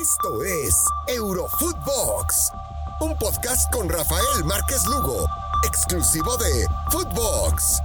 Esto es Eurofootbox, un podcast con Rafael Márquez Lugo, exclusivo de Footbox.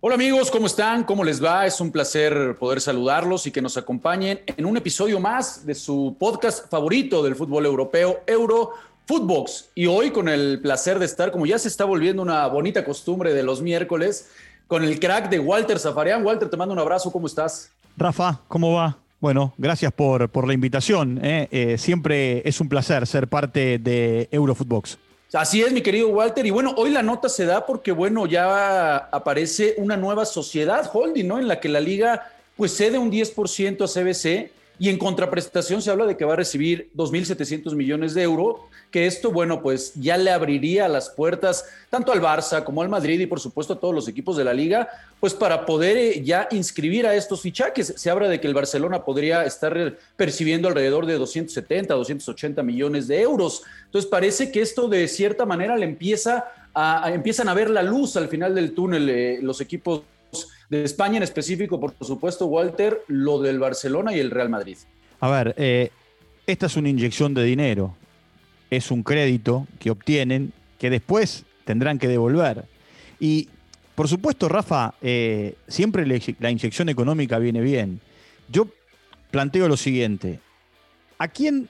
Hola amigos, ¿cómo están? ¿Cómo les va? Es un placer poder saludarlos y que nos acompañen en un episodio más de su podcast favorito del fútbol europeo, Euro Footbox. Y hoy con el placer de estar, como ya se está volviendo una bonita costumbre de los miércoles, con el crack de Walter Zafarian. Walter, te mando un abrazo, ¿cómo estás? Rafa, ¿cómo va? Bueno, gracias por, por la invitación. ¿eh? Eh, siempre es un placer ser parte de Eurofootbox. Así es, mi querido Walter. Y bueno, hoy la nota se da porque, bueno, ya aparece una nueva sociedad holding, ¿no? En la que la liga pues cede un 10% a CBC y en contraprestación se habla de que va a recibir 2.700 millones de euros, que esto, bueno, pues ya le abriría las puertas tanto al Barça como al Madrid y por supuesto a todos los equipos de la liga, pues para poder eh, ya inscribir a estos fichajes. Se habla de que el Barcelona podría estar percibiendo alrededor de 270, 280 millones de euros. Entonces parece que esto de cierta manera le empieza a, empiezan a ver la luz al final del túnel eh, los equipos de España en específico, por supuesto, Walter, lo del Barcelona y el Real Madrid. A ver, eh, esta es una inyección de dinero, es un crédito que obtienen que después tendrán que devolver. Y por supuesto, Rafa, eh, siempre la inyección económica viene bien. Yo planteo lo siguiente, ¿a quién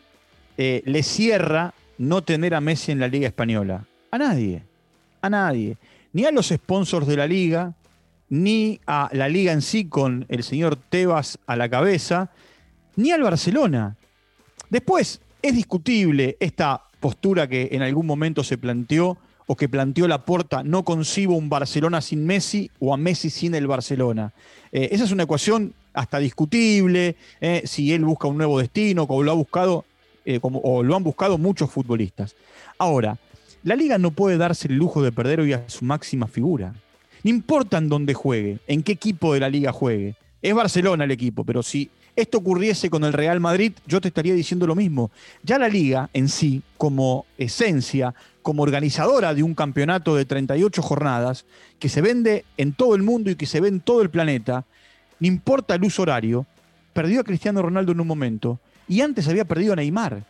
eh, le cierra no tener a Messi en la Liga Española? A nadie, a nadie. Ni a los sponsors de la liga, ni a la liga en sí con el señor Tebas a la cabeza, ni al Barcelona. Después, es discutible esta postura que en algún momento se planteó o que planteó la porta, no concibo un Barcelona sin Messi o a Messi sin el Barcelona. Eh, esa es una ecuación hasta discutible, eh, si él busca un nuevo destino, como lo ha buscado, eh, como, o lo han buscado muchos futbolistas. Ahora, la liga no puede darse el lujo de perder hoy a su máxima figura. No importa en dónde juegue, en qué equipo de la liga juegue. Es Barcelona el equipo, pero si esto ocurriese con el Real Madrid, yo te estaría diciendo lo mismo. Ya la liga en sí, como esencia, como organizadora de un campeonato de 38 jornadas, que se vende en todo el mundo y que se ve en todo el planeta, no importa el uso horario, perdió a Cristiano Ronaldo en un momento y antes había perdido a Neymar.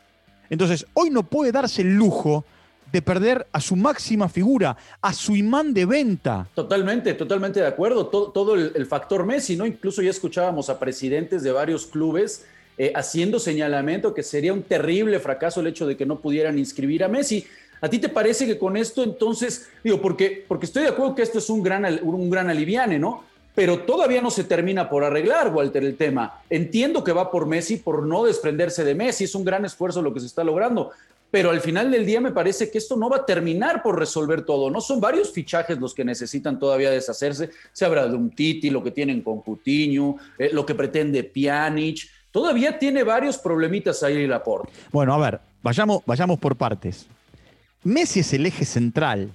Entonces, hoy no puede darse el lujo de perder a su máxima figura, a su imán de venta. Totalmente, totalmente de acuerdo. Todo, el, factor Messi, ¿no? Incluso ya escuchábamos a presidentes de varios clubes eh, haciendo señalamiento que sería un terrible fracaso el hecho de que no pudieran inscribir a Messi. ¿A ti te parece que con esto entonces, digo, porque, porque estoy de acuerdo que esto es un gran, un gran aliviane, ¿no? Pero todavía no se termina por arreglar, Walter, el tema. Entiendo que va por Messi, por no desprenderse de Messi, es un gran esfuerzo lo que se está logrando, pero al final del día me parece que esto no va a terminar por resolver todo. No son varios fichajes los que necesitan todavía deshacerse. Se habla de un Titi, lo que tienen con Coutinho, eh, lo que pretende Pjanic. Todavía tiene varios problemitas ahí el aporte. Bueno, a ver, vayamos, vayamos por partes. Messi es el eje central,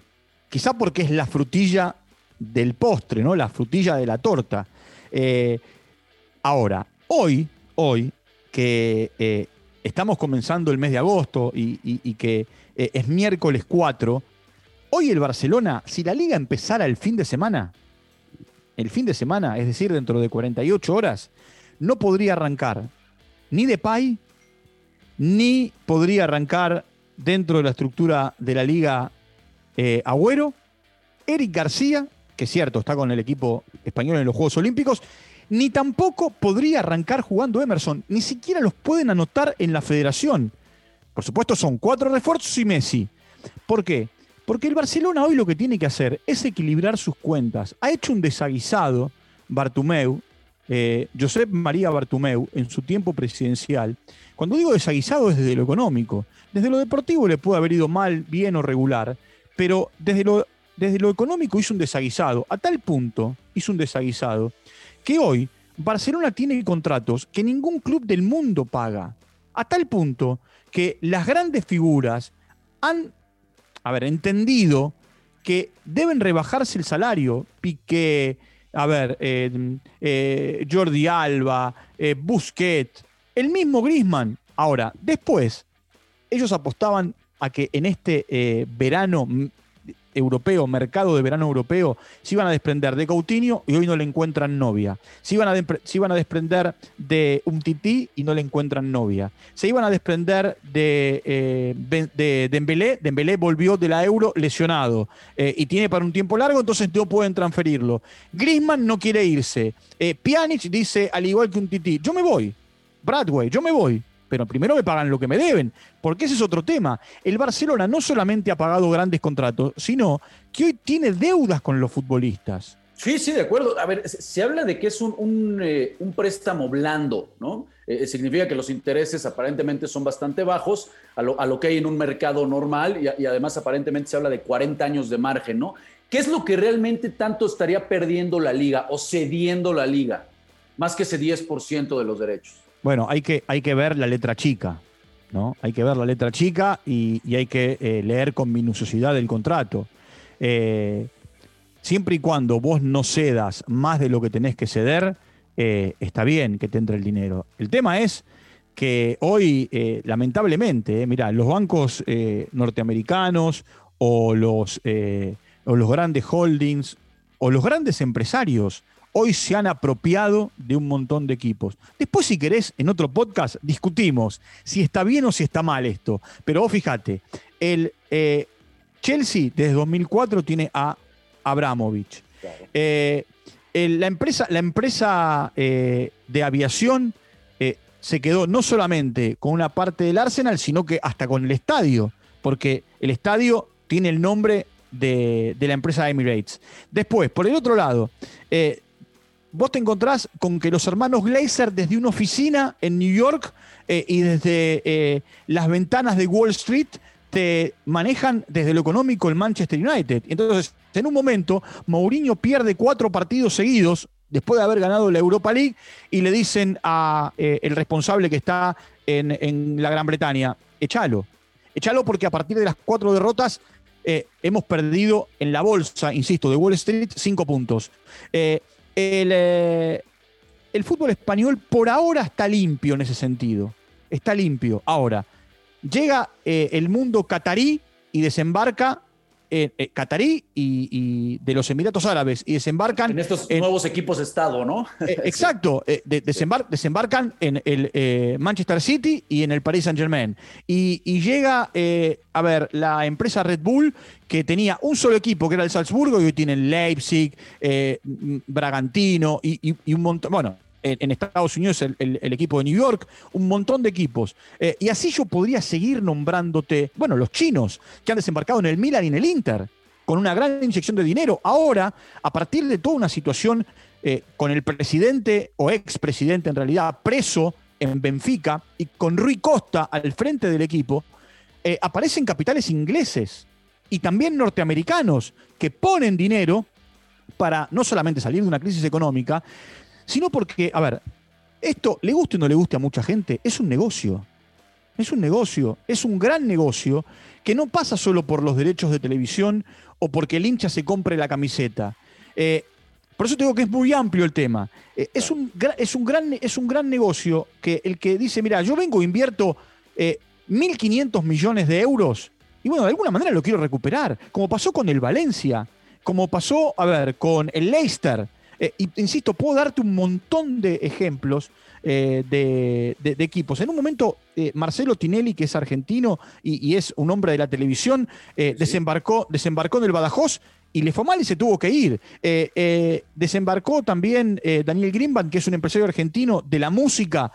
quizá porque es la frutilla del postre, ¿no? La frutilla de la torta. Eh, ahora, hoy, hoy, que eh, estamos comenzando el mes de agosto y, que eh, es miércoles 4, hoy el Barcelona, si la liga empezara el fin de semana, el fin de semana, es decir, dentro de 48 horas, no podría arrancar ni de Pay, ni podría arrancar dentro de la estructura de la liga eh, Agüero, Eric García, que es cierto, está con el equipo español en los Juegos Olímpicos, ni tampoco podría arrancar jugando Emerson. Ni siquiera los pueden anotar en la federación. Por supuesto, son cuatro refuerzos y Messi. ¿Por qué? Porque el Barcelona hoy lo que tiene que hacer es equilibrar sus cuentas. Ha hecho un desaguisado Bartumeu, eh, Josep María Bartumeu, en su tiempo presidencial. Cuando digo desaguisado es desde lo económico. Desde lo deportivo le puede haber ido mal, bien o regular, pero desde lo, desde lo económico hizo un desaguisado. A tal punto hizo un desaguisado que hoy Barcelona tiene contratos que ningún club del mundo paga. A tal punto que las grandes figuras han, a entendido que deben rebajarse el salario. Piqué, a ver, eh, eh, Jordi Alba, eh, Busquets, el mismo Grisman. Ahora, después, ellos apostaban a que en este verano europeo, mercado de verano europeo, se iban a desprender de Coutinho y hoy no le encuentran novia. Se iban a, se iban a desprender de un tití y no le encuentran novia. Se iban a desprender de, eh, de Dembélé. Dembélé volvió de la Euro lesionado eh, y tiene para un tiempo largo, entonces no pueden transferirlo. Griezmann no quiere irse. Eh, Pjanic dice, al igual que un tití, yo me voy. Bradway, yo me voy pero primero me pagan lo que me deben, porque ese es otro tema. El Barcelona no solamente ha pagado grandes contratos, sino que hoy tiene deudas con los futbolistas. Sí, sí, de acuerdo. A ver, se habla de que es un, eh, préstamo blando, ¿no? Eh, significa que los intereses aparentemente son bastante bajos a lo, que hay en un mercado normal y, y, además aparentemente se habla de 40 años de margen, ¿no? ¿Qué es lo que realmente tanto estaría perdiendo la liga o cediendo la liga? Más que ese 10% de los derechos. Bueno, hay que, hay que ver la letra chica, ¿no? Hay que ver la letra chica y, hay que eh, leer con minuciosidad el contrato. Eh, siempre y cuando vos no cedas más de lo que tenés que ceder, eh, está bien que te entre el dinero. El tema es que hoy, lamentablemente, mira, los bancos norteamericanos o los, o los grandes holdings o los grandes empresarios hoy se han apropiado de un montón de equipos. Después, si querés, en otro podcast discutimos si está bien o si está mal esto. Pero vos fíjate, el eh, Chelsea desde 2004 tiene a Abramovich. Eh, la empresa, la empresa eh, de aviación se quedó no solamente con una parte del Arsenal, sino que hasta con el estadio, porque el estadio tiene el nombre de, la empresa Emirates. Después, por el otro lado, vos te encontrás con que los hermanos Glazer desde una oficina en New York eh, y desde eh, las ventanas de Wall Street te manejan desde lo económico el Manchester United. Entonces, en un momento, Mourinho pierde cuatro partidos seguidos después de haber ganado la Europa League y le dicen a eh, responsable que está en, en, la Gran Bretaña, échalo. Échalo porque a partir de las cuatro derrotas hemos perdido en la bolsa, insisto, de Wall Street cinco puntos. Eh, el, fútbol español por ahora está limpio en ese sentido. Está limpio. Ahora, llega eh, el mundo catarí y desembarca eh, eh, catarí y, de los Emiratos Árabes y desembarcan en estos nuevos equipos de Estado, ¿no? Eh, exacto, desembarcan en el Manchester City y en el Paris Saint Germain. Y, llega, a ver, la empresa Red Bull que tenía un solo equipo que era el Salzburgo y hoy tienen Leipzig, Bragantino y, y un montón, bueno, en, Estados Unidos el, equipo de New York, un montón de equipos. Eh, y así yo podría seguir nombrándote, bueno, los chinos que han desembarcado en el Milan y en el Inter, con una gran inyección de dinero. Ahora, a partir de toda una situación eh, con el presidente o expresidente en realidad preso en Benfica y con Rui Costa al frente del equipo, eh, aparecen capitales ingleses y también norteamericanos que ponen dinero para no solamente salir de una crisis económica, sino porque, a ver, esto, le guste o no le guste a mucha gente, es un negocio. Es un negocio, es un gran negocio que no pasa solo por los derechos de televisión o porque el hincha se compre la camiseta. Eh, por eso te digo que es muy amplio el tema. Eh, es, un, es, un gran, es un gran negocio que el que dice, mira, yo vengo, invierto 1.500 eh, millones de euros y bueno, de alguna manera lo quiero recuperar, como pasó con el Valencia, como pasó, a ver, con el Leicester. Eh, insisto, puedo darte un montón de ejemplos eh, de, equipos. En un momento, eh, Marcelo Tinelli, que es argentino y, es un hombre de la televisión, desembarcó, desembarcó en el Badajoz y le fue mal y se tuvo que ir. desembarcó también Daniel Greenbank, que es un empresario argentino de la música,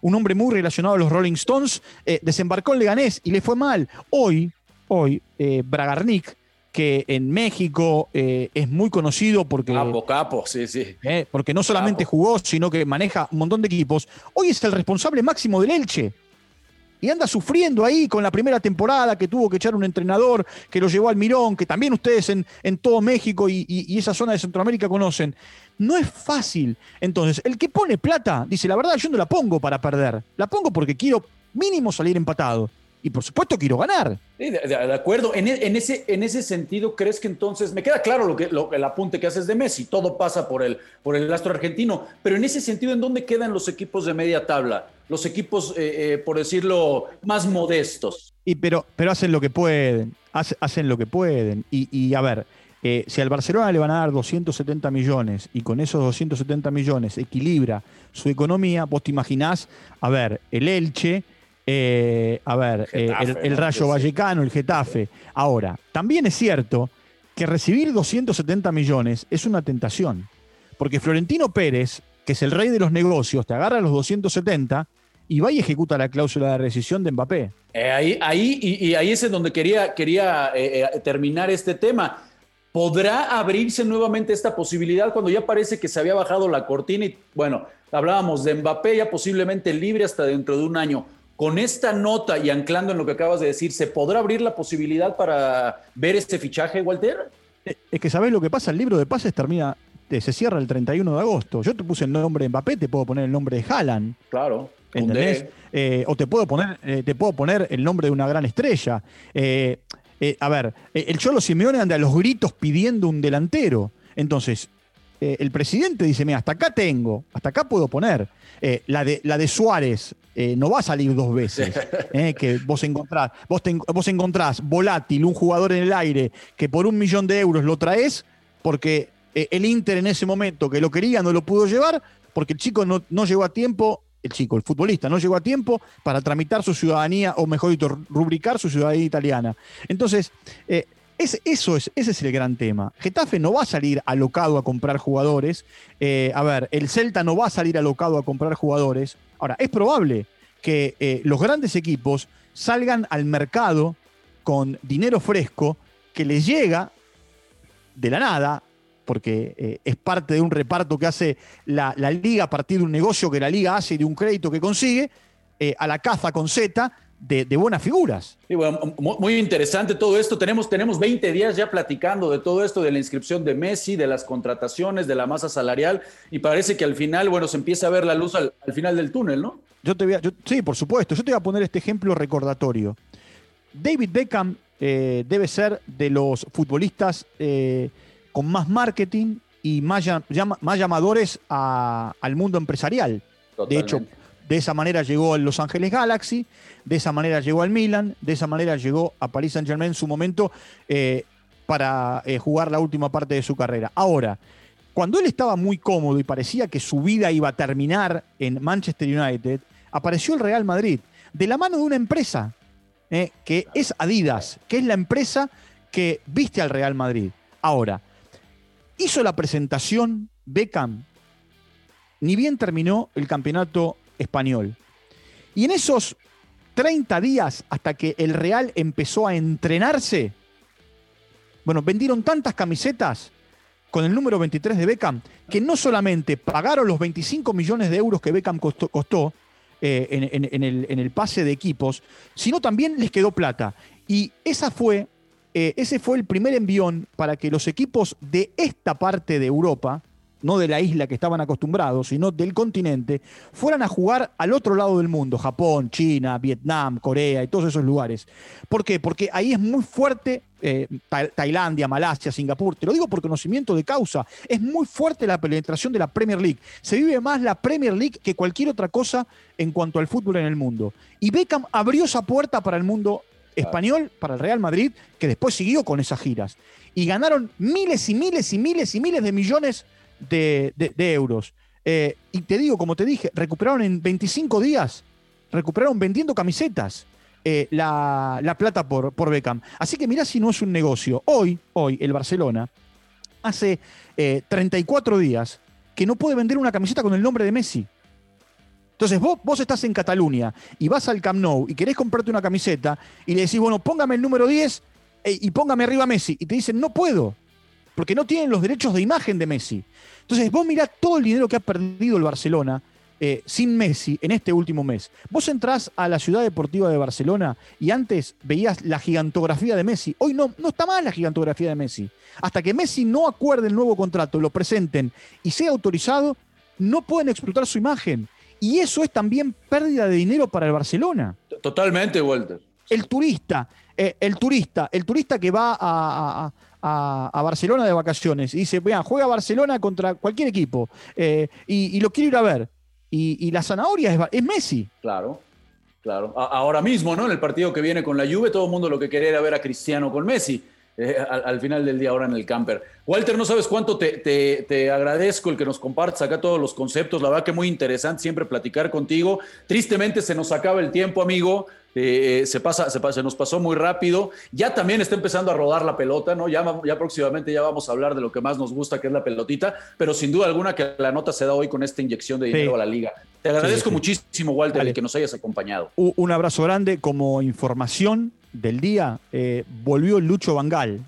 un hombre muy relacionado a los Rolling Stones, desembarcó en Leganés y le fue mal. Hoy, hoy, Bragarnik, que en México eh, es muy conocido porque. Capo, capo, sí, sí. Eh, porque no solamente jugó, sino que maneja un montón de equipos. Hoy es el responsable máximo del Elche. Y anda sufriendo ahí con la primera temporada que tuvo que echar un entrenador, que lo llevó al Mirón, que también ustedes en, en todo México y, y, esa zona de Centroamérica conocen. No es fácil. Entonces, el que pone plata dice: La verdad, yo no la pongo para perder. La pongo porque quiero mínimo salir empatado. Y por supuesto quiero ganar. de, acuerdo. En, ese, en ese sentido, ¿crees que entonces, me queda claro lo que, el apunte que haces de Messi, todo pasa por el, por el astro argentino, pero en ese sentido, ¿en dónde quedan los equipos de media tabla? Los equipos, eh, eh, por decirlo, más modestos. Y pero, pero hacen lo que pueden, hacen lo que pueden. Y, a ver, eh, si al Barcelona le van a dar 270 millones y con esos 270 millones equilibra su economía, vos te imaginás, a ver, el Elche eh, a ver, eh, el, Rayo Vallecano, el Getafe. Ahora, también es cierto que recibir 270 millones es una tentación, porque Florentino Pérez, que es el rey de los negocios, te agarra los 270 y va y ejecuta la cláusula de rescisión de Mbappé. Eh, ahí, ahí y, ahí es donde quería, quería terminar este tema. ¿Podrá abrirse nuevamente esta posibilidad cuando ya parece que se había bajado la cortina y, bueno, hablábamos de Mbappé ya posiblemente libre hasta dentro de un año? Con esta nota y anclando en lo que acabas de decir, ¿se podrá abrir la posibilidad para ver este fichaje, Walter? Es que sabes lo que pasa, el libro de pases termina, se cierra el 31 de agosto. Yo te puse el nombre de Mbappé, te puedo poner el nombre de Haaland. Claro. Eh, o te puedo poner, eh, te puedo poner el nombre de una gran estrella. Eh, a ver, el Cholo Simeone anda a los gritos pidiendo un delantero. Entonces, el presidente dice, mira, hasta acá tengo, hasta acá puedo poner. la, de, la de Suárez, eh, no va a salir dos veces. Eh, que vos encontrás, vos, vos encontrás volátil, un jugador en el aire, que por un millón de euros lo traes, porque eh, el Inter en ese momento que lo quería no lo pudo llevar, porque el chico no, no llegó a tiempo, el chico, el futbolista, no llegó a tiempo para tramitar su ciudadanía, o mejor dicho, rubricar su ciudadanía italiana. Entonces, eso es, ese es el gran tema. Getafe no va a salir alocado a comprar jugadores. a ver, el Celta no va a salir alocado a comprar jugadores. Ahora, es probable que eh, los grandes equipos salgan al mercado con dinero fresco que les llega de la nada, porque eh, es parte de un reparto que hace la, liga a partir de un negocio que la liga hace y de un crédito que consigue, eh, a la caza con Z de, buenas figuras. muy interesante todo esto. Tenemos, tenemos 20 días ya platicando de todo esto, de la inscripción de Messi, de las contrataciones, de la masa salarial, y parece que al final, bueno, se empieza a ver la luz al, final del túnel, ¿no? Yo te voy a, sí, por supuesto. Yo te voy a poner este ejemplo recordatorio. David Beckham eh, debe ser de los futbolistas eh, con más marketing y más, más llamadores al mundo empresarial. De hecho, de esa manera llegó a Los Ángeles Galaxy, de esa manera llegó al Milan, de esa manera llegó a Paris Saint Germain en su momento eh, para eh, jugar la última parte de su carrera. Ahora, cuando él estaba muy cómodo y parecía que su vida iba a terminar en Manchester United, apareció el Real Madrid, de la mano de una empresa, eh, que es Adidas, que es la empresa que viste al Real Madrid. Ahora, hizo la presentación Beckham, ni bien terminó el campeonato español. Y en esos 30 días hasta que el Real empezó a entrenarse, bueno, vendieron tantas camisetas con el número 23 de Beckham que no solamente pagaron los 25 millones de euros que Beckham costó, eh, en, el, pase de equipos, sino también les quedó plata. Y esa fue, eh, ese fue el primer envión para que los equipos de esta parte de Europa, no de la isla que estaban acostumbrados, sino del continente, fueran a jugar al otro lado del mundo, Japón, China, Vietnam, Corea y todos esos lugares. ¿Por qué? Porque ahí es muy fuerte eh, Tailandia, Malasia, Singapur, te lo digo por conocimiento de causa, es muy fuerte la penetración de la Premier League. Se vive más la Premier League que cualquier otra cosa en cuanto al fútbol en el mundo. Y Beckham abrió esa puerta para el mundo español, para el Real Madrid, que después siguió con esas giras. Y ganaron miles y miles y miles y miles de millones de, euros. Eh, y te digo, como te dije, recuperaron en 25 días, recuperaron vendiendo camisetas eh, la, plata por, por Beckham. Así que mirá si no es un negocio. Hoy, hoy, el Barcelona, hace 34 eh, días que no puede vender una camiseta con el nombre de Messi. Entonces vos, vos estás en Cataluña y vas al Camp Nou y querés comprarte una camiseta y le decís, bueno, póngame el número 10 y póngame arriba Messi. Y te dicen, no puedo porque no tienen los derechos de imagen de Messi. Entonces, vos mirá todo el dinero que ha perdido el Barcelona eh, sin Messi en este último mes. Vos entrás a la ciudad deportiva de Barcelona y antes veías la gigantografía de Messi. Hoy no, no está mal la gigantografía de Messi. Hasta que Messi no acuerde el nuevo contrato, lo presenten y sea autorizado, no pueden explotar su imagen. Y eso es también pérdida de dinero para el Barcelona. Totalmente, Walter. el turista, eh, el turista, el turista que va a, Barcelona de vacaciones y dice, juega Barcelona contra cualquier equipo eh, y, lo quiero ir a ver. Y, la zanahoria es, es, Messi. Claro, claro. ahora mismo, ¿no? En el partido que viene con la Juve, todo el mundo lo que quiere era ver a Cristiano con Messi. Eh, al, final del día ahora en el camper. Walter, no sabes cuánto te, te, agradezco el que nos compartas acá todos los conceptos. La verdad que muy interesante siempre platicar contigo. Tristemente se nos acaba el tiempo, amigo. Eh, eh, se, pasa, se, se, nos pasó muy rápido. Ya también está empezando a rodar la pelota, ¿no? Ya, ya próximamente ya vamos a hablar de lo que más nos gusta, que es la pelotita, pero sin duda alguna que la nota se da hoy con esta inyección de dinero a la liga. Te agradezco muchísimo, Walter, el que nos hayas acompañado. Un abrazo grande como información del día, eh, volvió Lucho Vangal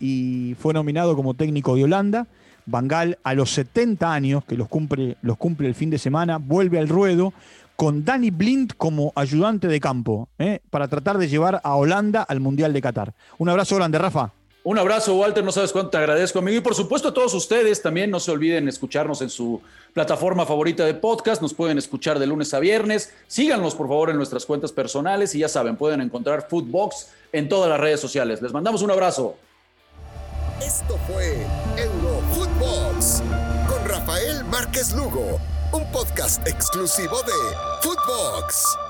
y fue nominado como técnico de Holanda. Vangal a los 70 años, que los cumple, los cumple el fin de semana, vuelve al ruedo con Danny Blind como ayudante de campo para tratar de llevar a Holanda al Mundial de Qatar. Un abrazo grande, Rafa. Un abrazo, Walter. No sabes cuánto te agradezco, amigo. Y por supuesto, a todos ustedes también no se olviden escucharnos en su plataforma favorita de podcast. Nos pueden escuchar de lunes a viernes. Síganos, por favor, en nuestras cuentas personales. Y ya saben, pueden encontrar Foodbox en todas las redes sociales. Les mandamos un abrazo. Esto fue Eurofootbox con Rafael Márquez Lugo, un podcast exclusivo de Foodbox.